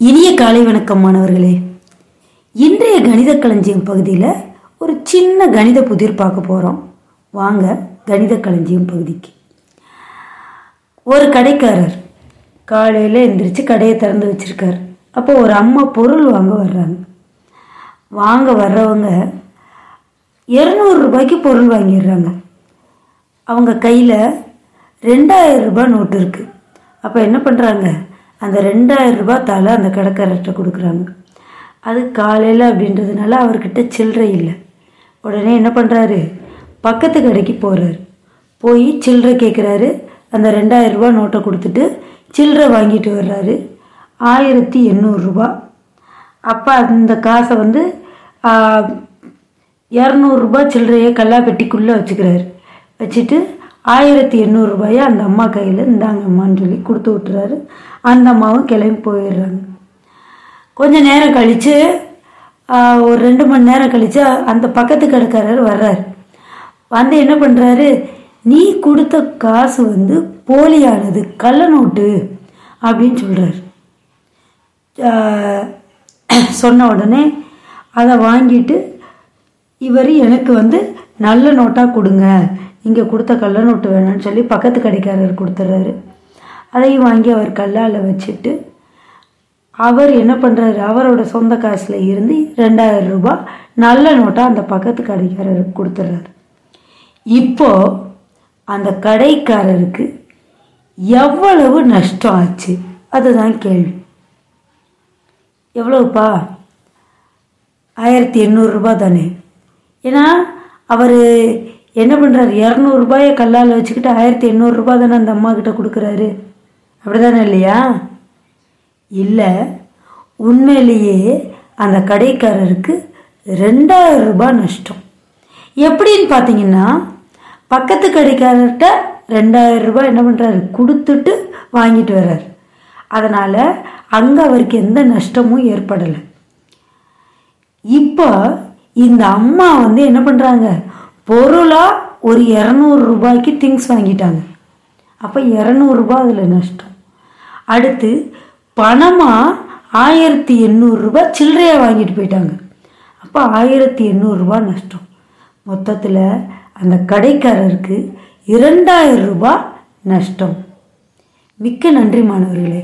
இனிய காலை வணக்கம் மாணவர்களே. இன்றைய கணித களஞ்சியம் பகுதியில் ஒரு சின்ன கணித புதிர் பார்க்க போகிறோம் வாங்க கணித களஞ்சியம் பகுதிக்கு. ஒரு கடைக்காரர் காலையில் எந்திரிச்சு கடையை திறந்து வச்சுருக்கார். அப்போ ஒரு அம்மா பொருள் வாங்க வர்றாங்க. வாங்க வர்றவங்க இரநூறுபாய்க்கு பொருள் வாங்கிடுறாங்க. அவங்க கையில் ரெண்டாயிரம் ரூபாய் நோட்டு இருக்குது அப்போ என்ன பண்ணுறாங்க அந்த ரெண்டாயிரம் ரூபாய் அந்த கடைக்காரர்கிட்ட கொடுக்குறாங்க. அது காலையில் அப்படின்றதுனால அவர்கிட்ட சில்லறை இல்லை. உடனே என்ன பண்ணுறாரு பக்கத்து கடைக்கு போகிறாரு போய் சில்லறை கேட்குறாரு அந்த ரெண்டாயிரம் ரூபா நோட்டை கொடுத்துட்டு சில்லறை வாங்கிட்டு வர்றாரு. ஆயிரத்தி எண்ணூறுரூபா அப்போ அந்த காசை வந்து இரநூறுபா சில்லறையை கல்லாப்பெட்டிக்குள்ளே வச்சுக்கிறாரு. வச்சுட்டு ஆயிரத்தி எண்ணூறுரூபாயை அந்த அம்மா கையில் இந்தாங்கம்மான்னு சொல்லி கொடுத்து விட்டுறாரு. அந்த அம்மாவும் கிளம்பி போயிடுறாங்க. கொஞ்சம் நேரம் கழித்து ஒரு ரெண்டு மணி நேரம் கழித்து அந்த பக்கத்து கடைக்காரர் வர்றாரு. வந்து என்ன பண்ணுறாரு நீ கொடுத்த காசு வந்து போலியானது கள்ள நோட்டு அப்படின்னு சொல்கிறார் சொன்ன உடனே அதை வாங்கிட்டு இவர் எனக்கு வந்து நல்ல நோட்டாக கொடுங்க இங்கே கொடுத்த கள்ள நோட்டு வேணும்னு சொல்லி பக்கத்து கடைக்காரர் கொடுத்துட்றாரு அதையும் வாங்கி அவர் கல்லால் வச்சுட்டு அவர் என்ன பண்ணுறாரு அவரோட சொந்த காசில் இருந்து ரெண்டாயிரம் ரூபாய் நல்ல நோட்டாக அந்த பக்கத்து கடைக்காரருக்கு கொடுத்துட்றாரு இப்போ அந்த கடைக்காரருக்கு எவ்வளவு நஷ்டம் ஆச்சு? அதுதான் கேள்வி. எவ்வளவுப்பா? ஆயிரத்தி எண்ணூறுரூபா தானே. ஏன்னா அவர் என்ன பண்ணுறாரு இரநூறுபாயை கல்லால் வச்சுக்கிட்டு ஆயிரத்தி எண்ணூறுரூபா தானே அந்த அம்மா கிட்ட கொடுக்குறாரு. அப்படி தானே இல்லையா? இல்லை உண்மையிலேயே அந்த கடைக்காரருக்கு ரெண்டாயிரம் ரூபாய் நஷ்டம். எப்படின்னு பார்த்தீங்கன்னா பக்கத்து கடைக்காரர்கிட்ட ரெண்டாயிரம் ரூபாய் என்ன பண்ணுறாரு கொடுத்துட்டு வாங்கிட்டு வர்றாரு. அதனால் அங்கே அவருக்கு எந்த நஷ்டமும் ஏற்படலை. இப்போ இந்த அம்மா வந்து என்ன பண்ணுறாங்க பொருளாக ஒரு இரநூறு ரூபாய்க்கு திங்ஸ் வாங்கிட்டாங்க. அப்போ இரநூறுபா அதில் நஷ்டம். அடுத்து பணமாக ஆயிரத்தி எண்ணூறுரூபா சில்லறையை வாங்கிட்டு போயிட்டாங்க. அப்போ ஆயிரத்தி எண்ணூறுரூபா நஷ்டம். மொத்தத்தில் அந்த கடைக்காரருக்கு இரண்டாயிரம் ரூபாய் நஷ்டம். மிக்க நன்றி மாணவர்களே.